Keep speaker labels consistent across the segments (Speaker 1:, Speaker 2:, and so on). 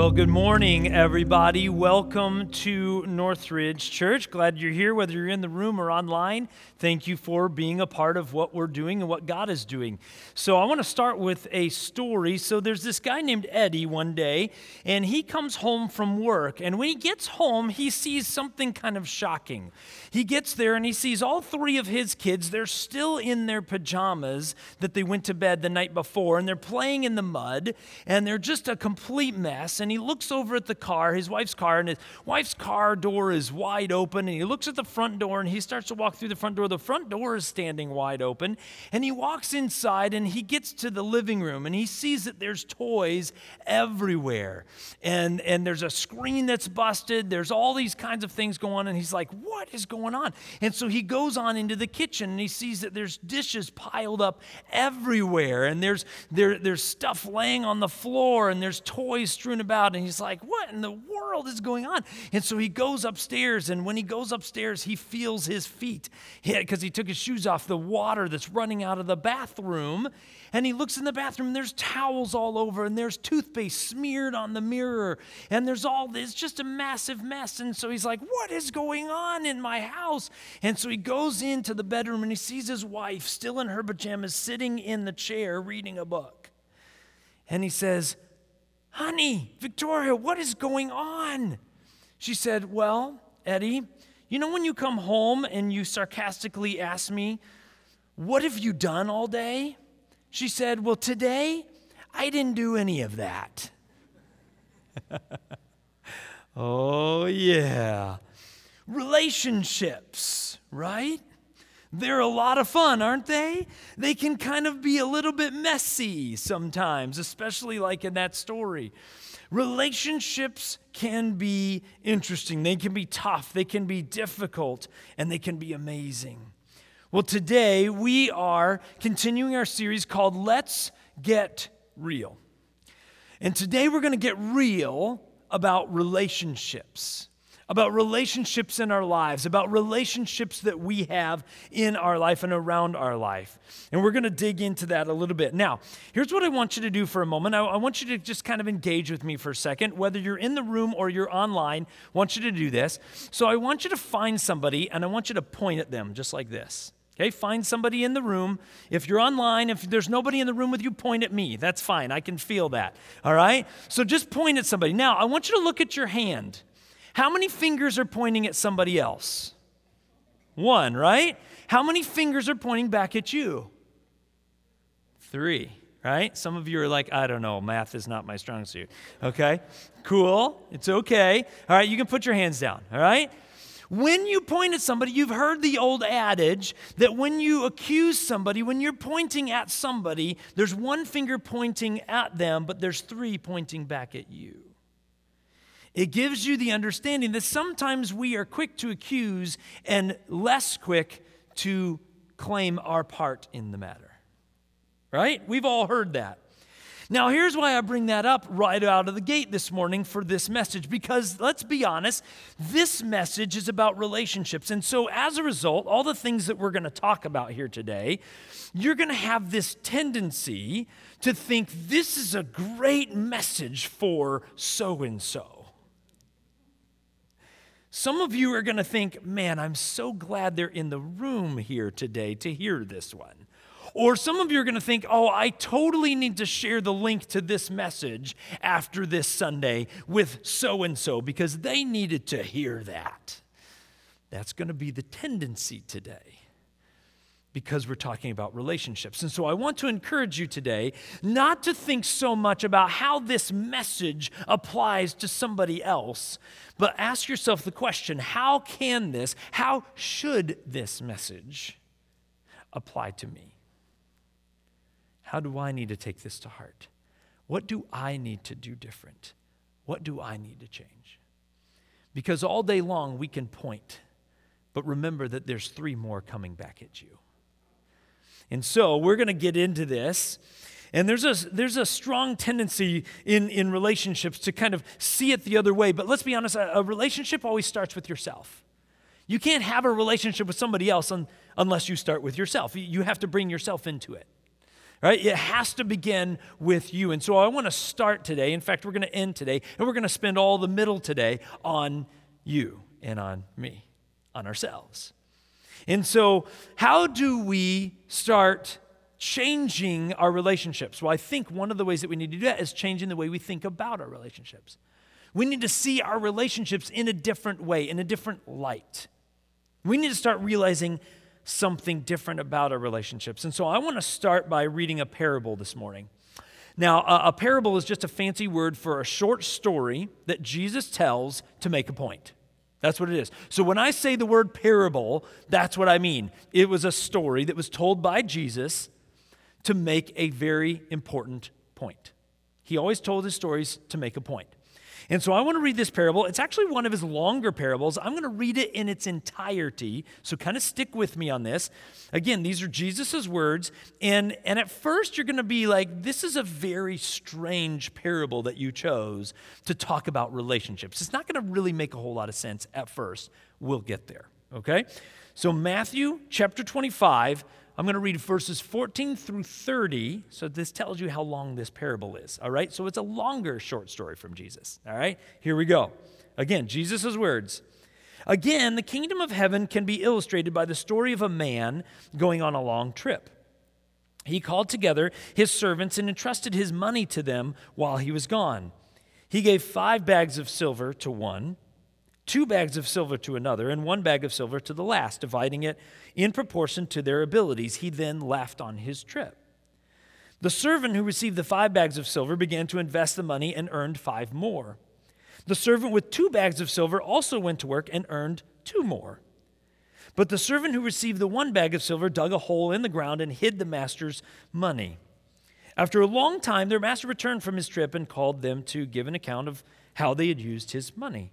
Speaker 1: Well, good morning, everybody. Welcome to Northridge Church. Glad you're here, whether you're in the room or online. Thank you for being a part of what we're doing and what God is doing. So, I want to start with a story. So, there's this guy named Eddie one day, and he comes home from work. And when he gets home, he sees something kind of shocking. He gets there and he sees all three of his kids. They're still in their pajamas that they went to bed the night before, and they're playing in the mud, and they're just a complete mess and he looks over at the car, his wife's car, and his wife's car door is wide open. And he looks at the front door and he starts to walk through the front door. The front door is standing wide open. And he walks inside and he gets to the living room and he sees that there's toys everywhere. And, and there's a screen that's busted. There's all these kinds of things going on. And he's like, What is going on? And so he goes on into the kitchen and he sees that there's dishes piled up everywhere. And there's, there, there's stuff laying on the floor and there's toys strewn about about. And he's like, What in the world is going on? And so he goes upstairs. And when he goes upstairs, he feels his feet because he took his shoes off, the water that's running out of the bathroom. And he looks in the bathroom, and there's towels all over, and there's toothpaste smeared on the mirror, and there's all this, just a massive mess. And so he's like, What is going on in my house? And so he goes into the bedroom and he sees his wife still in her pajamas sitting in the chair reading a book. And he says, Honey, Victoria, what is going on? She said, Well, Eddie, you know when you come home and you sarcastically ask me, What have you done all day? She said, Well, today I didn't do any of that. oh, yeah. Relationships, right? They're a lot of fun, aren't they? They can kind of be a little bit messy sometimes, especially like in that story. Relationships can be interesting, they can be tough, they can be difficult, and they can be amazing. Well, today we are continuing our series called Let's Get Real. And today we're going to get real about relationships about relationships in our lives, about relationships that we have in our life and around our life. And we're going to dig into that a little bit. Now, here's what I want you to do for a moment. I, I, want you to just kind of engage with me for a second. Whether you're in the room or you're online, I want you to do this. So I want you to find somebody and I want you to point at them just like this. Okay, find somebody in the room. If you're online, if there's nobody in the room with you, point at me. That's fine. I can feel that. All right? So just point at somebody. Now, I want you to look at your hand. How many fingers are pointing at somebody else? One, right? How many fingers are pointing back at you? Three, right? Some of you are like, I don't know, math is not my strong suit. Okay, cool. It's okay. All right, you can put your hands down, all right? When you point at somebody, you've heard the old adage that when you accuse somebody, when you're pointing at somebody, there's one finger pointing at them, but there's three pointing back at you. It gives you the understanding that sometimes we are quick to accuse and less quick to claim our part in the matter. Right? We've all heard that. Now, here's why I bring that up right out of the gate this morning for this message, because let's be honest, this message is about relationships. And so, as a result, all the things that we're going to talk about here today, you're going to have this tendency to think this is a great message for so and so. Some of you are going to think, man, I'm so glad they're in the room here today to hear this one. Or some of you are going to think, oh, I totally need to share the link to this message after this Sunday with so and so because they needed to hear that. That's going to be the tendency today because we're talking about relationships. And so I want to encourage you today not to think so much about how this message applies to somebody else, but ask yourself the question how can this, how should this message apply to me? How do I need to take this to heart? What do I need to do different? What do I need to change? Because all day long we can point, but remember that there's three more coming back at you. And so we're going to get into this. And there's a, there's a strong tendency in, in relationships to kind of see it the other way. But let's be honest, a, a relationship always starts with yourself. You can't have a relationship with somebody else un, unless you start with yourself. You have to bring yourself into it. Right? It has to begin with you. And so I want to start today. In fact, we're going to end today, and we're going to spend all the middle today on you and on me, on ourselves. And so, how do we start changing our relationships? Well, I think one of the ways that we need to do that is changing the way we think about our relationships. We need to see our relationships in a different way, in a different light. We need to start realizing something different about our relationships. And so I want to start by reading a parable this morning. Now, a, a, parable is just a fancy word for a short story that Jesus tells to make a point. That's what it is. So when I say the word parable, that's what I mean. It was a story that was told by Jesus to make a very important point. He always told his stories to make a point. And so I want to read this parable. It's actually one of his longer parables. I'm going to read it in its entirety. So kind of stick with me on this. Again, these are Jesus' words. And, and at first, you're going to be like, this is a very strange parable that you chose to talk about relationships. It's not going to really make a whole lot of sense at first. We'll get there. Okay? So, Matthew chapter 25 I'm going to read verses 14 through 30. So this tells you how long this parable is. All right? So it's a longer short story from Jesus. All right? Here we go. Again, Jesus' words. Again, the kingdom of heaven can be illustrated by the story of a man going on a long trip. He called together his servants and entrusted his money to them while he was gone. He gave five bags of silver to one two bags of silver to another, and one bag of silver to the last, dividing it in proportion to their abilities. He then left on his trip. The servant who received the five bags of silver began to invest the money and earned five more. The servant with two bags of silver also went to work and earned two more. But the servant who received the one bag of silver dug a hole in the ground and hid the master's money. After a long time, their master returned from his trip and called them to give an account of how they had used his money.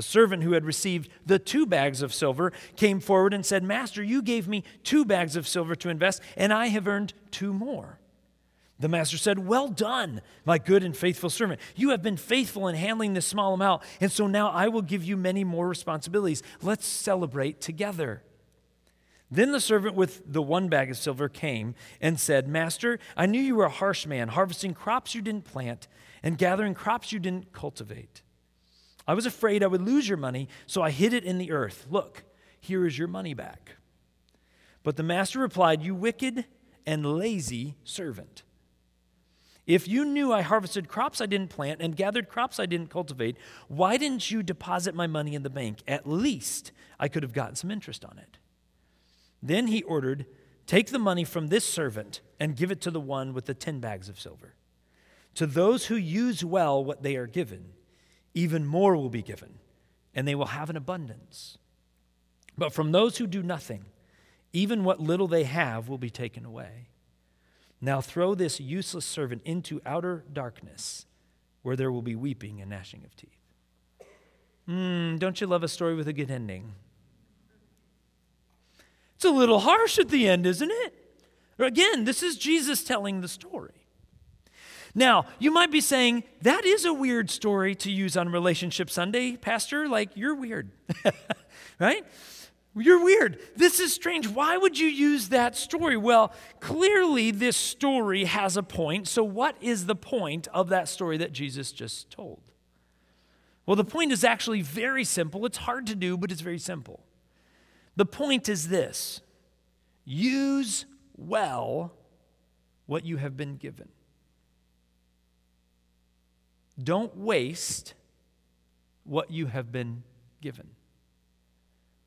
Speaker 1: The servant who had received the two bags of silver came forward and said, Master, you gave me two bags of silver to invest, and I have earned two more. The master said, Well done, my good and faithful servant. You have been faithful in handling this small amount, and so now I will give you many more responsibilities. Let's celebrate together. Then the servant with the one bag of silver came and said, Master, I knew you were a harsh man, harvesting crops you didn't plant and gathering crops you didn't cultivate. I was afraid I would lose your money, so I hid it in the earth. Look, here is your money back. But the master replied, You wicked and lazy servant. If you knew I harvested crops I didn't plant and gathered crops I didn't cultivate, why didn't you deposit my money in the bank? At least I could have gotten some interest on it. Then he ordered, Take the money from this servant and give it to the one with the ten bags of silver. To those who use well what they are given, even more will be given, and they will have an abundance. But from those who do nothing, even what little they have will be taken away. Now throw this useless servant into outer darkness, where there will be weeping and gnashing of teeth. Mm, don't you love a story with a good ending? It's a little harsh at the end, isn't it? Again, this is Jesus telling the story. Now, you might be saying, that is a weird story to use on Relationship Sunday, Pastor. Like, you're weird, right? You're weird. This is strange. Why would you use that story? Well, clearly, this story has a point. So, what is the point of that story that Jesus just told? Well, the point is actually very simple. It's hard to do, but it's very simple. The point is this use well what you have been given. Don't waste what you have been given.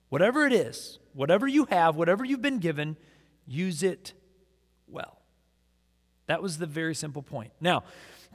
Speaker 1: Whatever it is, whatever you have, whatever you've been given, use it well. That was the very simple point. Now,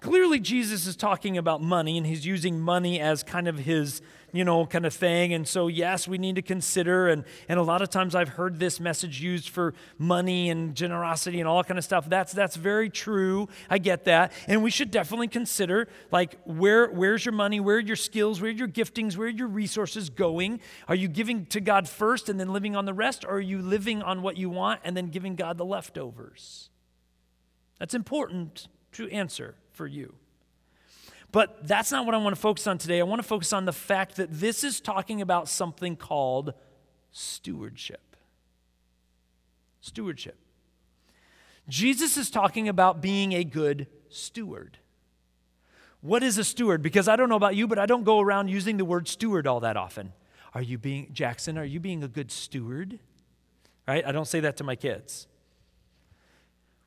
Speaker 1: clearly, Jesus is talking about money, and he's using money as kind of his you know, kind of thing. And so, yes, we need to consider. And, and a lot of times I've heard this message used for money and generosity and all kind of stuff. That's, that's very true. I get that. And we should definitely consider, like, where, where's your money? Where are your skills? Where are your giftings? Where are your resources going? Are you giving to God first and then living on the rest? Or are you living on what you want and then giving God the leftovers? That's important to answer for you. But that's not what I want to focus on today. I want to focus on the fact that this is talking about something called stewardship. Stewardship. Jesus is talking about being a good steward. What is a steward? Because I don't know about you, but I don't go around using the word steward all that often. Are you being, Jackson, are you being a good steward? Right? I don't say that to my kids.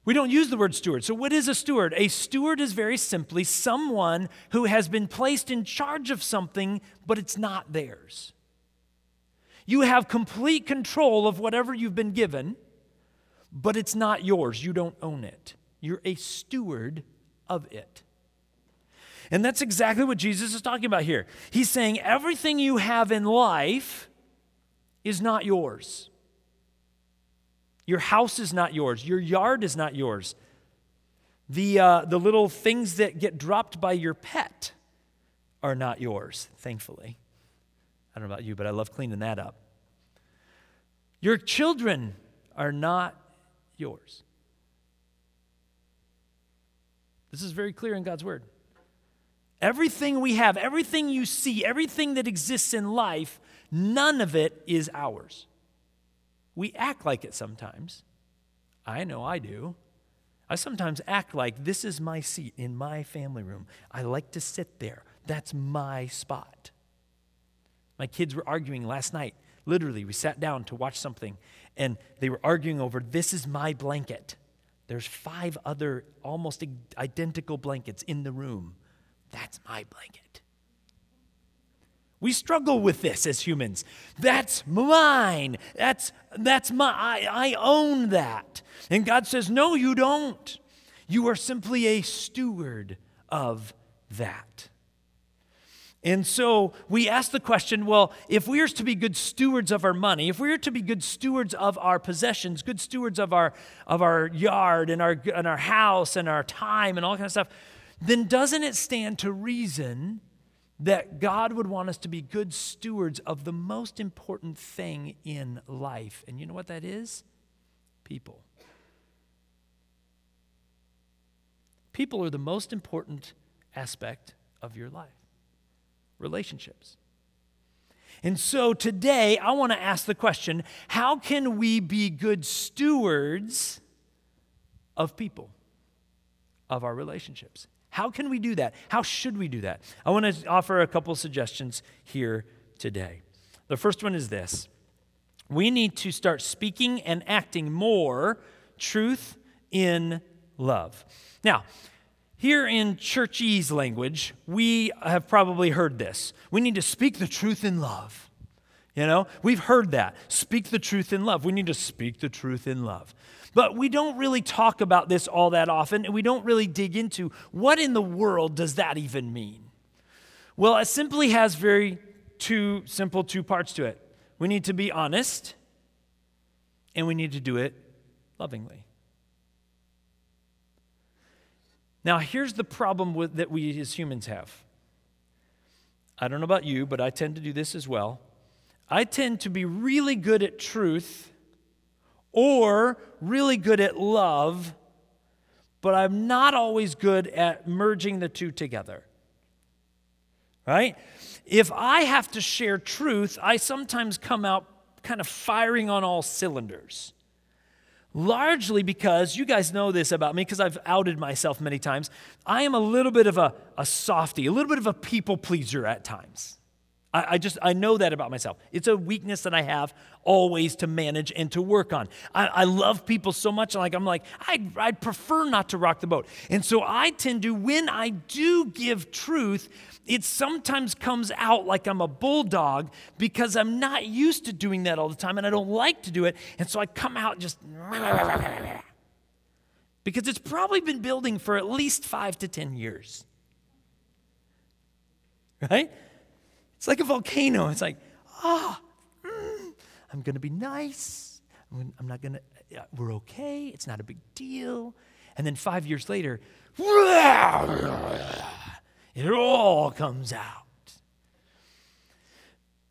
Speaker 1: We don't use the word steward. So, what is a steward? A steward is very simply someone who has been placed in charge of something, but it's not theirs. You have complete control of whatever you've been given, but it's not yours. You don't own it. You're a steward of it. And that's exactly what Jesus is talking about here. He's saying everything you have in life is not yours. Your house is not yours. Your yard is not yours. The, uh, the little things that get dropped by your pet are not yours, thankfully. I don't know about you, but I love cleaning that up. Your children are not yours. This is very clear in God's word. Everything we have, everything you see, everything that exists in life, none of it is ours. We act like it sometimes. I know I do. I sometimes act like this is my seat in my family room. I like to sit there. That's my spot. My kids were arguing last night. Literally, we sat down to watch something, and they were arguing over this is my blanket. There's five other almost identical blankets in the room. That's my blanket. We struggle with this as humans. That's mine. That's, that's my, I, I own that. And God says, No, you don't. You are simply a steward of that. And so we ask the question well, if we are to be good stewards of our money, if we are to be good stewards of our possessions, good stewards of our, of our yard and our, and our house and our time and all kind of stuff, then doesn't it stand to reason that God would want us to be good stewards of the most important thing in life. And you know what that is? People. People are the most important aspect of your life relationships. And so today, I want to ask the question how can we be good stewards of people, of our relationships? How can we do that? How should we do that? I want to offer a couple suggestions here today. The first one is this we need to start speaking and acting more truth in love. Now, here in churchese language, we have probably heard this. We need to speak the truth in love. You know, we've heard that. Speak the truth in love. We need to speak the truth in love. But we don't really talk about this all that often, and we don't really dig into what in the world does that even mean? Well, it simply has very two simple two parts to it. We need to be honest, and we need to do it lovingly. Now, here's the problem with, that we as humans have. I don't know about you, but I tend to do this as well. I tend to be really good at truth or really good at love, but I'm not always good at merging the two together. Right? If I have to share truth, I sometimes come out kind of firing on all cylinders. Largely because you guys know this about me because I've outed myself many times. I am a little bit of a, a softy, a little bit of a people pleaser at times. I, just, I know that about myself. It's a weakness that I have always to manage and to work on. I, I love people so much, like I'm like, I, I prefer not to rock the boat. And so I tend to, when I do give truth, it sometimes comes out like I'm a bulldog because I'm not used to doing that all the time and I don't like to do it. And so I come out just because it's probably been building for at least five to 10 years. Right? It's like a volcano. It's like, ah, oh, mm, I'm going to be nice. I'm, not going to, we're okay. It's not a big deal. And then five years later, it all comes out.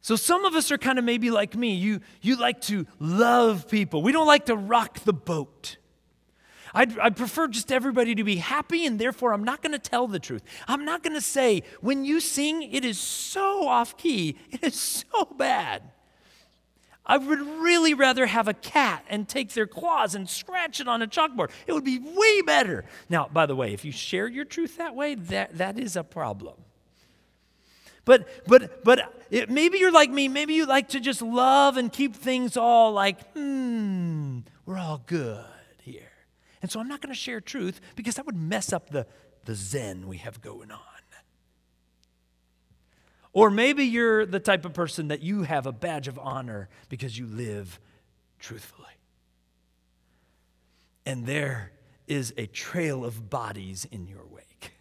Speaker 1: So some of us are kind of maybe like me. You, you like to love people. We don't like to rock the boat. I'd, I'd, prefer just everybody to be happy, and therefore I'm not going to tell the truth. I'm not going to say, when you sing, it is so off key, it is so bad. I would really rather have a cat and take their claws and scratch it on a chalkboard. It would be way better. Now, by the way, if you share your truth that way, that, that is a problem. But but but it, maybe you're like me. Maybe you like to just love and keep things all like, hmm, we're all good. And so I'm not going to share truth because that would mess up the, the zen we have going on. Or maybe you're the type of person that you have a badge of honor because you live truthfully. And there is a trail of bodies in your wake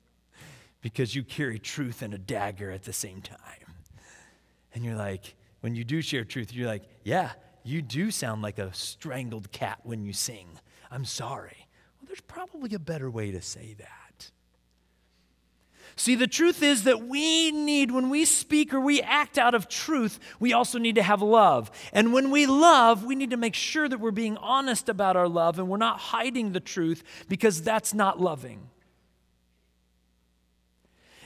Speaker 1: because you carry truth and a dagger at the same time. And you're like, when you do share truth, you're like, yeah, you do sound like a strangled cat when you sing. I'm sorry. Well, there's probably a better way to say that. See, the truth is that we need, when we speak or we act out of truth, we also need to have love. And when we love, we need to make sure that we're being honest about our love and we're not hiding the truth because that's not loving.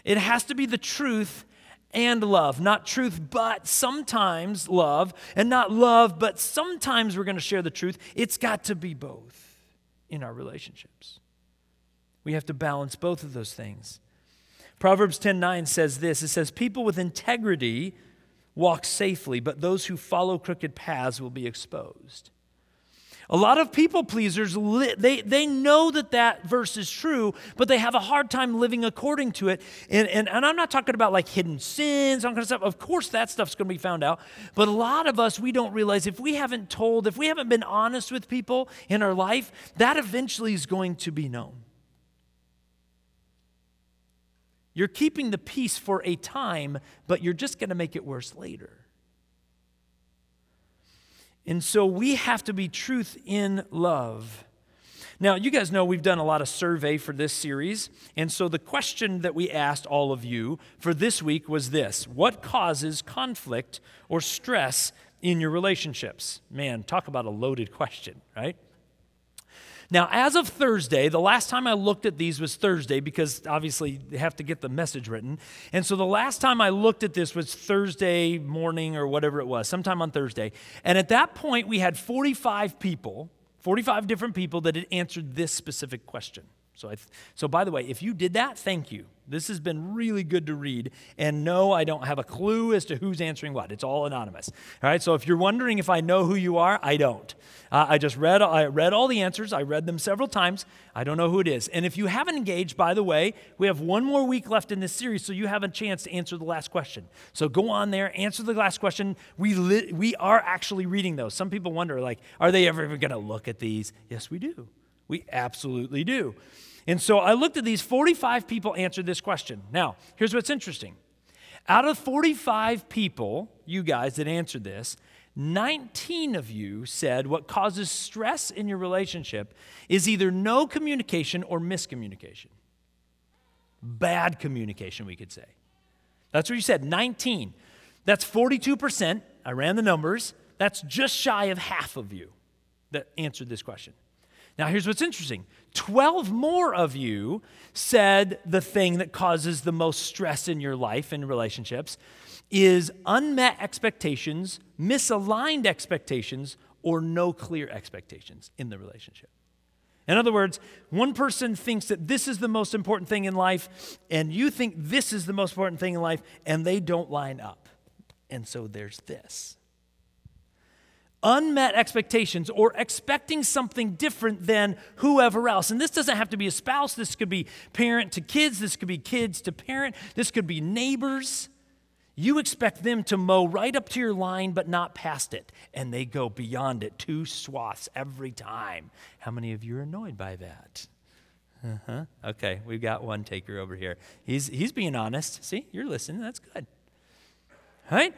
Speaker 1: It has to be the truth and love. Not truth, but sometimes love. And not love, but sometimes we're going to share the truth. It's got to be both in our relationships. We have to balance both of those things. Proverbs 10:9 says this. It says people with integrity walk safely, but those who follow crooked paths will be exposed. A lot of people pleasers, they, they know that that verse is true, but they have a hard time living according to it. And, and, and I'm not talking about like hidden sins, all kind of stuff. Of course, that stuff's going to be found out. But a lot of us, we don't realize if we haven't told, if we haven't been honest with people in our life, that eventually is going to be known. You're keeping the peace for a time, but you're just going to make it worse later. And so we have to be truth in love. Now, you guys know we've done a lot of survey for this series. And so the question that we asked all of you for this week was this What causes conflict or stress in your relationships? Man, talk about a loaded question, right? Now, as of Thursday, the last time I looked at these was Thursday because obviously they have to get the message written. And so the last time I looked at this was Thursday morning or whatever it was, sometime on Thursday. And at that point, we had 45 people, 45 different people that had answered this specific question. So, I, so by the way, if you did that, thank you. This has been really good to read. And no, I don't have a clue as to who's answering what. It's all anonymous. All right. So if you're wondering if I know who you are, I don't. Uh, I just read. I read all the answers. I read them several times. I don't know who it is. And if you haven't engaged, by the way, we have one more week left in this series, so you have a chance to answer the last question. So go on there, answer the last question. We li- we are actually reading those. Some people wonder, like, are they ever going to look at these? Yes, we do. We absolutely do. And so I looked at these 45 people answered this question. Now, here's what's interesting. Out of 45 people, you guys that answered this, 19 of you said what causes stress in your relationship is either no communication or miscommunication. Bad communication, we could say. That's what you said, 19. That's 42%. I ran the numbers. That's just shy of half of you that answered this question. Now, here's what's interesting 12 more of you said the thing that causes the most stress in your life in relationships is unmet expectations, misaligned expectations, or no clear expectations in the relationship. In other words, one person thinks that this is the most important thing in life, and you think this is the most important thing in life, and they don't line up. And so there's this unmet expectations or expecting something different than whoever else. And this doesn't have to be a spouse, this could be parent to kids, this could be kids to parent, this could be neighbors. You expect them to mow right up to your line, but not past it. And they go beyond it, two swaths every time. How many of you are annoyed by that? Uh-huh. Okay, we've got one taker over here. He's, he's being honest. See, you're listening. That's good. right?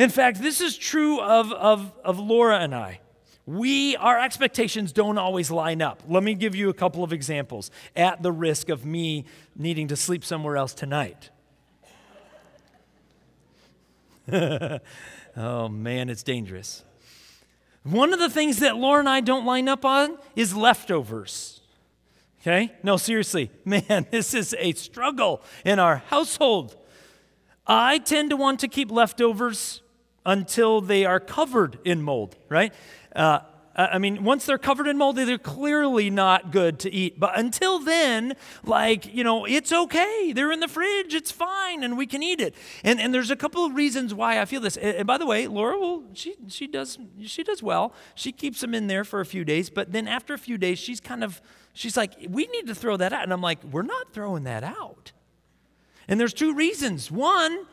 Speaker 1: In fact, this is true of, of, of Laura and I. We, our expectations don't always line up. Let me give you a couple of examples at the risk of me needing to sleep somewhere else tonight. oh man, it's dangerous. One of the things that Laura and I don't line up on is leftovers. Okay? No, seriously, man, this is a struggle in our household. I tend to want to keep leftovers until they are covered in mold, right? Uh, I mean, once they're covered in mold, they're clearly not good to eat. But until then, like, you know, it's okay. They're in the fridge, it's fine, and we can eat it. And, and there's a couple of reasons why I feel this. And by the way, Laura, well, she, she, does, she does well. She keeps them in there for a few days, but then after a few days, she's kind of, she's like, we need to throw that out. And I'm like, we're not throwing that out. And there's two reasons. One,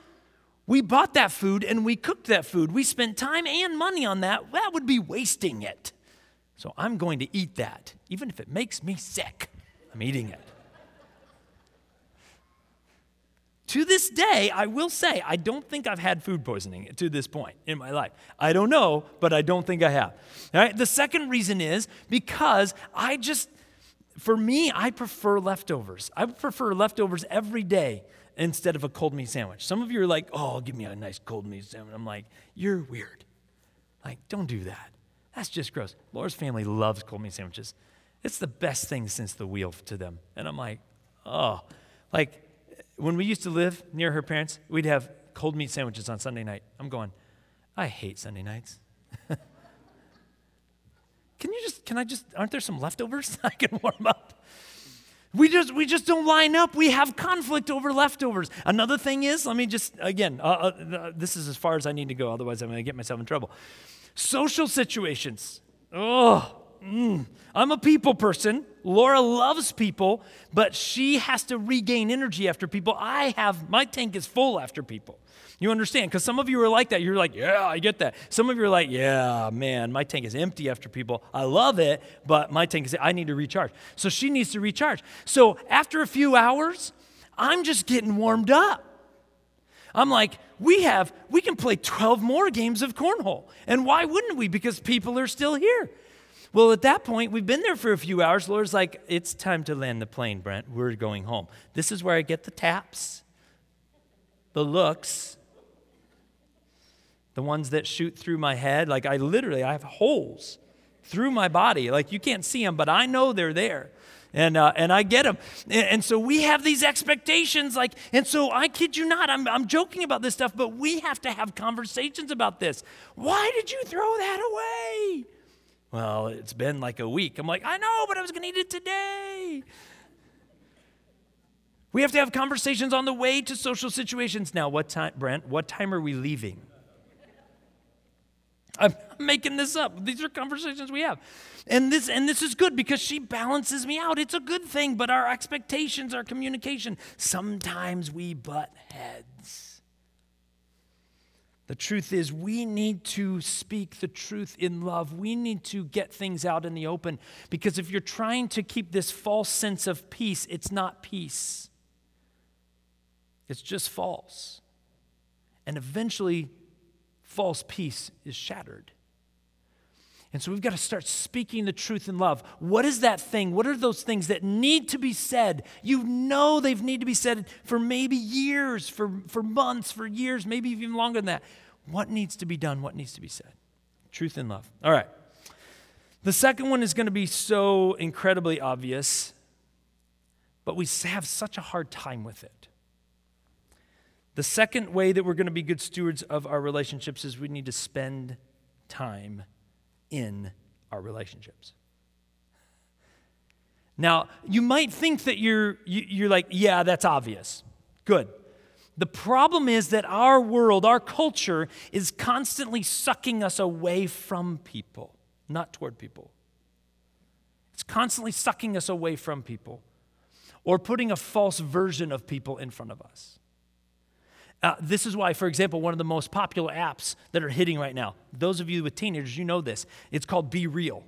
Speaker 1: we bought that food and we cooked that food. We spent time and money on that. That would be wasting it. So I'm going to eat that. Even if it makes me sick, I'm eating it. to this day, I will say, I don't think I've had food poisoning to this point in my life. I don't know, but I don't think I have. All right? The second reason is because I just, for me, I prefer leftovers. I prefer leftovers every day instead of a cold meat sandwich. Some of you are like, oh, give me a nice cold meat sandwich. I'm like, you're weird. Like, don't do that. That's just gross. Laura's family loves cold meat sandwiches. It's the best thing since the wheel to them. And I'm like, oh. Like, when we used to live near her parents, we'd have cold meat sandwiches on Sunday night. I'm going, I hate Sunday nights. can you just, can I just, aren't there some leftovers I can warm up? We just, we just don't line up. We have conflict over leftovers. Another thing is, let me just, again, uh, uh, this is as far as I need to go, otherwise, I'm going to get myself in trouble. Social situations. Oh, mm. I'm a people person. Laura loves people, but she has to regain energy after people. I have, my tank is full after people. You understand? Because some of you are like that. You're like, yeah, I get that. Some of you are like, yeah, man, my tank is empty after people. I love it, but my tank is, I need to recharge. So she needs to recharge. So after a few hours, I'm just getting warmed up. I'm like, we have, we can play 12 more games of cornhole. And why wouldn't we? Because people are still here. Well, at that point, we've been there for a few hours. Laura's like, it's time to land the plane, Brent. We're going home. This is where I get the taps, the looks, the ones that shoot through my head. Like I literally, I have holes through my body. Like you can't see them, but I know they're there. And, uh, and I get them. And, and, so we have these expectations. Like, and so I kid you not, I'm, I'm joking about this stuff, but we have to have conversations about this. Why did you throw that away? Well, it's been like a week. I'm like, I know, but I was going to eat it today. We have to have conversations on the way to social situations. Now, what time, Brent, what time are we leaving? I'm making this up. These are conversations we have. And this and this is good because she balances me out. It's a good thing, but our expectations, our communication, sometimes we butt heads. The truth is, we need to speak the truth in love. We need to get things out in the open because if you're trying to keep this false sense of peace, it's not peace. It's just false. And eventually, false peace is shattered. And so we've got to start speaking the truth in love. What is that thing? What are those things that need to be said? You know they've need to be said for maybe years, for, for months, for years, maybe even longer than that. What needs to be done? What needs to be said? Truth in love. All right. The second one is going to be so incredibly obvious, but we have such a hard time with it. The second way that we're going to be good stewards of our relationships is we need to spend time in our relationships. Now, you might think that you're, you're like, yeah, that's obvious. Good. The problem is that our world, our culture, is constantly sucking us away from people, not toward people. It's constantly sucking us away from people or putting a false version of people in front of us. Uh, this is why, for example, one of the most popular apps that are hitting right now, those of you with teenagers, you know this, it's called BeReal.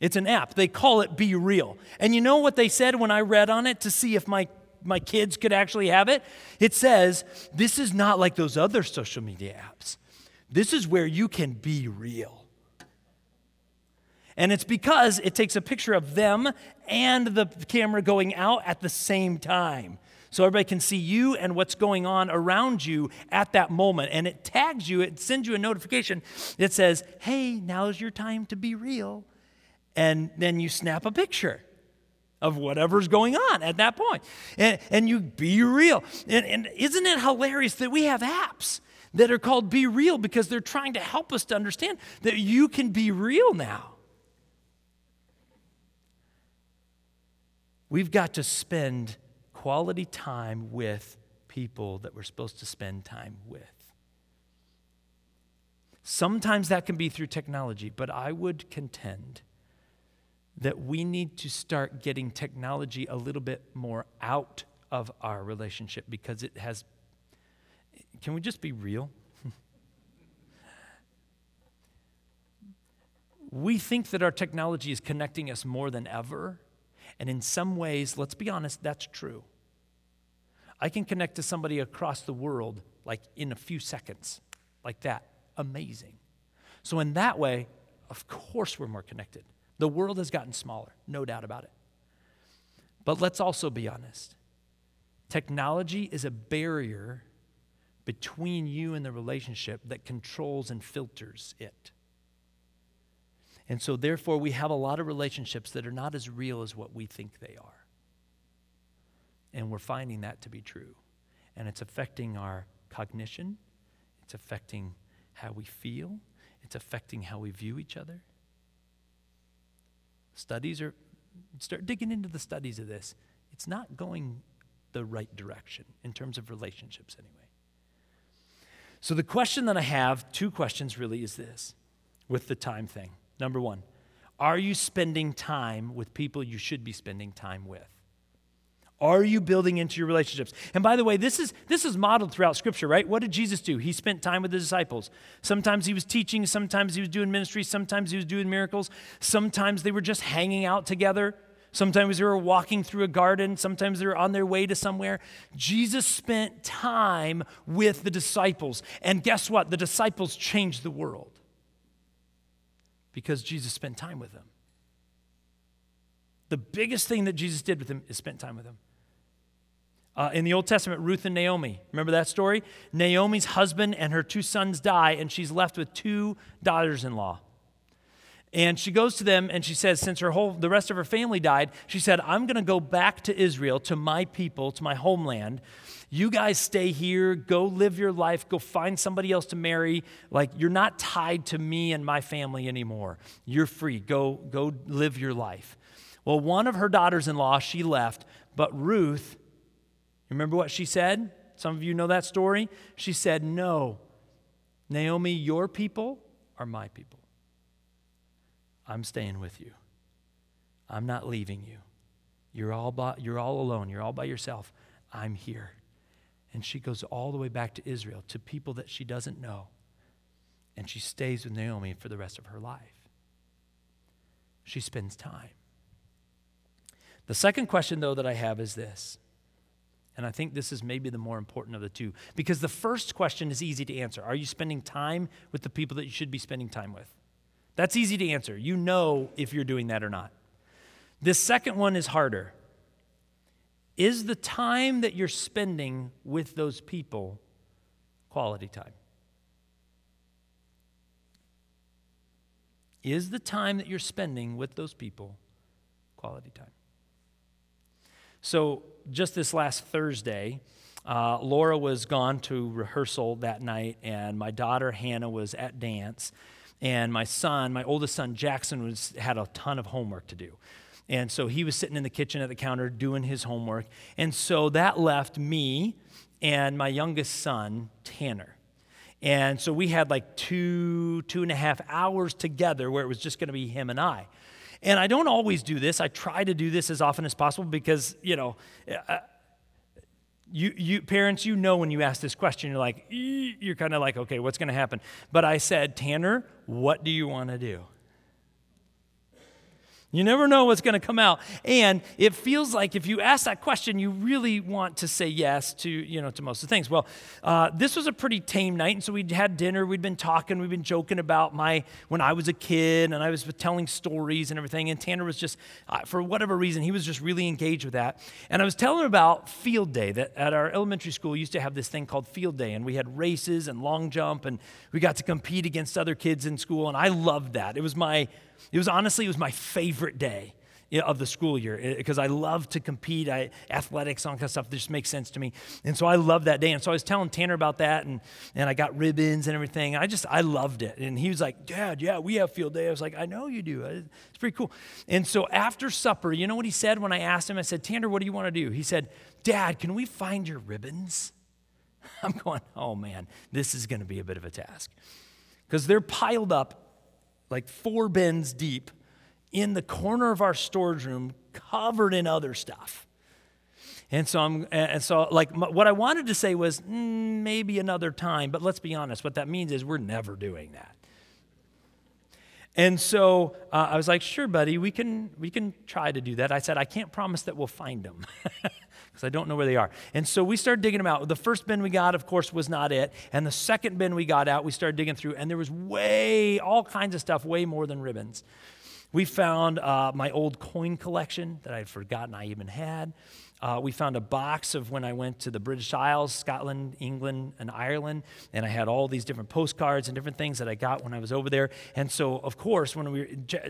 Speaker 1: It's an app. They call it BeReal. And you know what they said when I read on it to see if my my kids could actually have it. It says, this is not like those other social media apps. This is where you can be real. And it's because it takes a picture of them and the camera going out at the same time. So everybody can see you and what's going on around you at that moment. And it tags you, it sends you a notification that says, hey, now's your time to be real. And then you snap a picture of whatever's going on at that point. And, and you be real. And, and isn't it hilarious that we have apps that are called BeReal because they're trying to help us to understand that you can be real now? We've got to spend quality time with people that we're supposed to spend time with. Sometimes that can be through technology, but I would contend that we need to start getting technology a little bit more out of our relationship because it has. Can we just be real? we think that our technology is connecting us more than ever. And in some ways, let's be honest, that's true. I can connect to somebody across the world like in a few seconds, like that. Amazing. So, in that way, of course, we're more connected. The world has gotten smaller, no doubt about it. But let's also be honest technology is a barrier between you and the relationship that controls and filters it. And so, therefore, we have a lot of relationships that are not as real as what we think they are. And we're finding that to be true. And it's affecting our cognition, it's affecting how we feel, it's affecting how we view each other. Studies are, start digging into the studies of this. It's not going the right direction in terms of relationships, anyway. So, the question that I have, two questions really, is this with the time thing. Number one, are you spending time with people you should be spending time with? Are you building into your relationships? And by the way, this is this is modeled throughout scripture, right? What did Jesus do? He spent time with the disciples. Sometimes he was teaching, sometimes he was doing ministry, sometimes he was doing miracles, sometimes they were just hanging out together. Sometimes they were walking through a garden, sometimes they were on their way to somewhere. Jesus spent time with the disciples. And guess what? The disciples changed the world because Jesus spent time with them. The biggest thing that Jesus did with them is spent time with them. Uh, in the Old Testament, Ruth and Naomi. Remember that story? Naomi's husband and her two sons die, and she's left with two daughters in law. And she goes to them and she says, since her whole the rest of her family died, she said, I'm gonna go back to Israel, to my people, to my homeland. You guys stay here, go live your life, go find somebody else to marry. Like you're not tied to me and my family anymore. You're free. Go, go live your life. Well, one of her daughters-in-law, she left, but Ruth Remember what she said? Some of you know that story. She said, No, Naomi, your people are my people. I'm staying with you. I'm not leaving you. You're all, by, you're all alone. You're all by yourself. I'm here. And she goes all the way back to Israel, to people that she doesn't know. And she stays with Naomi for the rest of her life. She spends time. The second question, though, that I have is this and I think this is maybe the more important of the two. Because the first question is easy to answer Are you spending time with the people that you should be spending time with? That's easy to answer. You know if you're doing that or not. This second one is harder. Is the time that you're spending with those people quality time? Is the time that you're spending with those people quality time? So, just this last Thursday, uh, Laura was gone to rehearsal that night, and my daughter Hannah was at dance, and my son, my oldest son Jackson, was had a ton of homework to do. And so he was sitting in the kitchen at the counter doing his homework. And so that left me and my youngest son, Tanner. And so we had like two, two and a half hours together where it was just going to be him and I. And I don't always do this. I try to do this as often as possible because, you know, uh, you, you parents, you know when you ask this question, you're like, you're kind of like, okay, what's going to happen? But I said, Tanner, what do you want to do? You never know what's going to come out. And it feels like if you ask that question, you really want to say yes to, you know, to most of the things. Well, uh, this was a pretty tame night. And so we'd had dinner. We'd been talking. We'd been joking about my, when I was a kid and I was telling stories and everything. And Tanner was just, uh, for whatever reason, he was just really engaged with that. And I was telling him about field day that at our elementary school used to have this thing called field day. And we had races and long jump and we got to compete against other kids in school. And I loved that. It was my, it was honestly, it was my favorite day of the school year eh, because I love to compete. I, athletics, all kind of stuff just makes sense to me. And so I love that day. And so I was telling Tanner about that and, and I got ribbons and everything. I just, I loved it. And he was like, Dad, yeah, we have field day. I was like, I know you do. It's pretty cool. And so after supper, you know what he said when I asked him? I said, Tanner, what do you want to do? He said, Dad, can we find your ribbons? I'm going, oh man, this is going to be a bit of a task. Because they're piled up like four bins deep in the corner of our storage room, covered in other stuff. And so I'm, and so like what I wanted to say was mm, maybe another time, but let's be honest. What that means is we're never doing that. And so uh, I was like, sure, buddy, we can we can try to do that. I said, I can't promise that we'll find them. because I don't know where they are. And so we started digging them out. The first bin we got, of course, was not it. And the second bin we got out, we started digging through, and there was way, all kinds of stuff, way more than ribbons. We found uh, my old coin collection that I'd forgotten I even had. Uh, we found a box of when I went to the British Isles, Scotland, England, and Ireland, and I had all these different postcards and different things that I got when I was over there. And so, of course, when we were,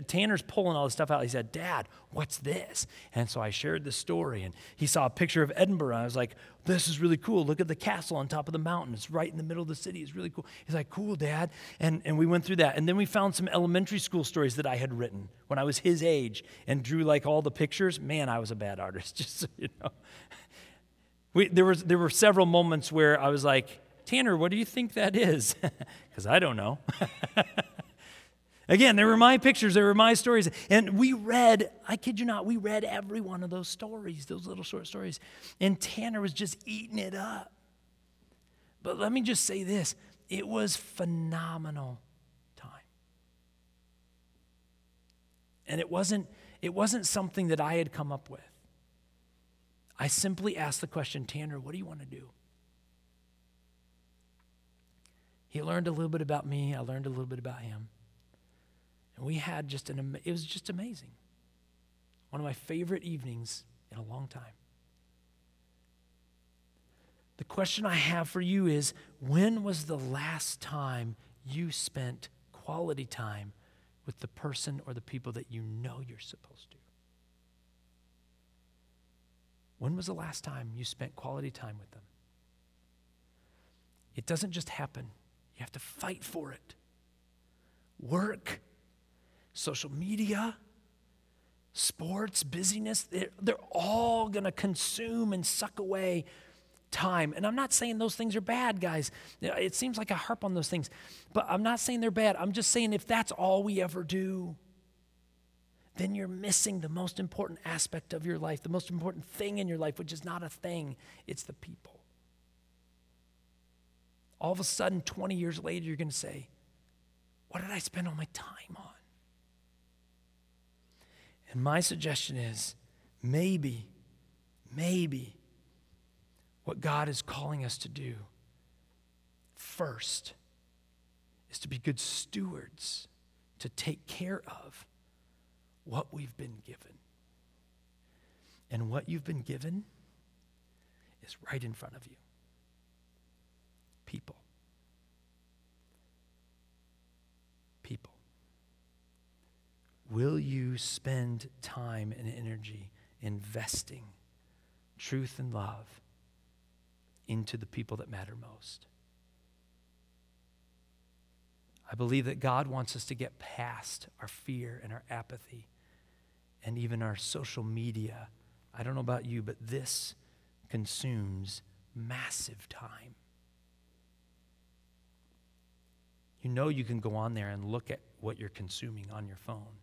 Speaker 1: Tanner's pulling all this stuff out, he said, "Dad, what's this?" And so I shared the story, and he saw a picture of Edinburgh. I was like, "This is really cool. Look at the castle on top of the mountain. It's right in the middle of the city. It's really cool." He's like, "Cool, Dad." And and we went through that, and then we found some elementary school stories that I had written when I was his age, and drew like all the pictures. Man, I was a bad artist, just so you know. We, there, was, there were several moments where I was like, Tanner, what do you think that is? Because I don't know. Again, they were my pictures, they were my stories. And we read, I kid you not, we read every one of those stories, those little short stories. And Tanner was just eating it up. But let me just say this it was phenomenal time. And it wasn't, it wasn't something that I had come up with. I simply asked the question, Tanner, what do you want to do? He learned a little bit about me. I learned a little bit about him. And we had just an, it was just amazing. One of my favorite evenings in a long time. The question I have for you is when was the last time you spent quality time with the person or the people that you know you're supposed to? When was the last time you spent quality time with them? It doesn't just happen, you have to fight for it. Work, social media, sports, busyness, they're, they're all going to consume and suck away time. And I'm not saying those things are bad, guys. It seems like I harp on those things, but I'm not saying they're bad. I'm just saying if that's all we ever do, then you're missing the most important aspect of your life, the most important thing in your life, which is not a thing, it's the people. All of a sudden, 20 years later, you're going to say, What did I spend all my time on? And my suggestion is maybe, maybe what God is calling us to do first is to be good stewards, to take care of what we've been given. And what you've been given is right in front of you people. People. Will you spend time and energy investing truth and love into the people that matter most? I believe that God wants us to get past our fear and our apathy and even our social media. I don't know about you, but this consumes massive time. You know you can go on there and look at what you're consuming on your phone.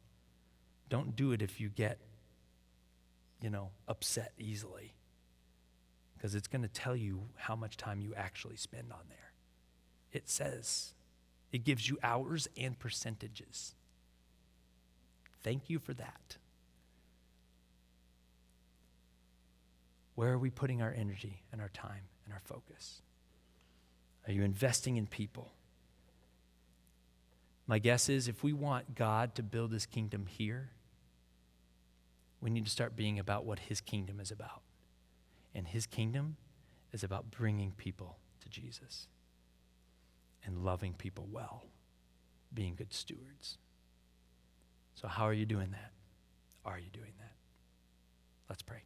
Speaker 1: Don't do it if you get, you know, upset easily, because it's going to tell you how much time you actually spend on there. It says, it gives you hours and percentages. Thank you for that. Where are we putting our energy and our time and our focus? Are you investing in people? My guess is if we want God to build his kingdom here, we need to start being about what his kingdom is about. And his kingdom is about bringing people to Jesus and loving people well, being good stewards. So, how are you doing that? Are you doing that? Let's pray.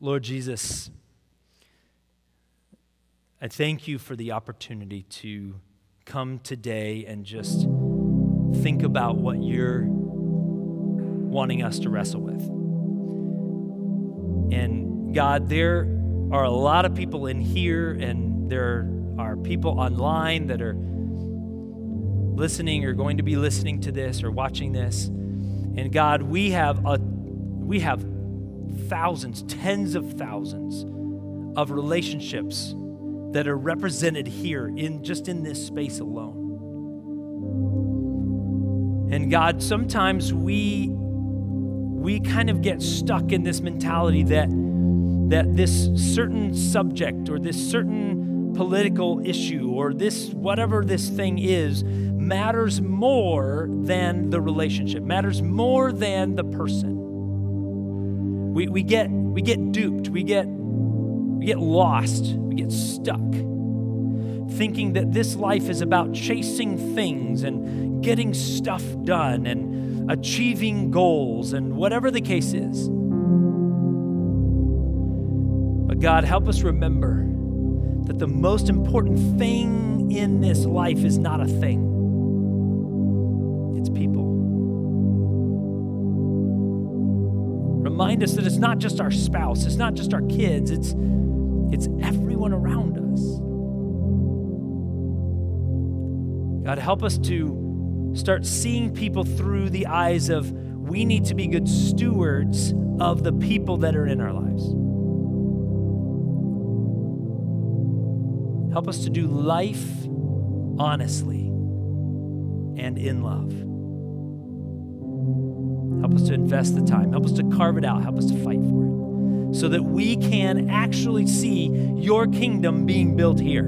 Speaker 1: Lord Jesus, I thank you for the opportunity to come today and just think about what you're wanting us to wrestle with. And God, there are a lot of people in here, and there are people online that are listening or going to be listening to this or watching this. And God, we have a we have thousands, tens of thousands of relationships that are represented here in just in this space alone. And God, sometimes we we kind of get stuck in this mentality that that this certain subject or this certain political issue or this whatever this thing is matters more than the relationship, matters more than the person. We, we, get, we get duped, we get, get lost, we get stuck, thinking that this life is about chasing things and getting stuff done and achieving goals and whatever the case is. But God, help us remember that the most important thing in this life is not a thing, remind us that it's not just our spouse, it's not just our kids, it's, it's everyone around us. God, help us to start seeing people through the eyes of we need to be good stewards of the people that are in our lives. Help us to do life honestly and in love. Help us to invest the time. Help us to carve it out. Help us to fight for it so that we can actually see your kingdom being built here.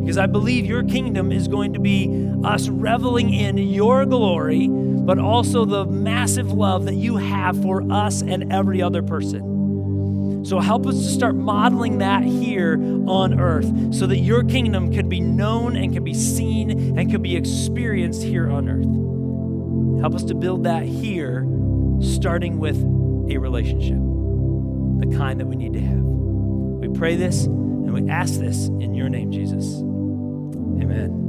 Speaker 1: Because I believe your kingdom is going to be us reveling in your glory, but also the massive love that you have for us and every other person. So help us to start modeling that here on earth so that your kingdom can be known and can be seen and can be experienced here on earth. Help us to build that here, starting with a relationship, the kind that we need to have. We pray this and we ask this in your name, Jesus. Amen.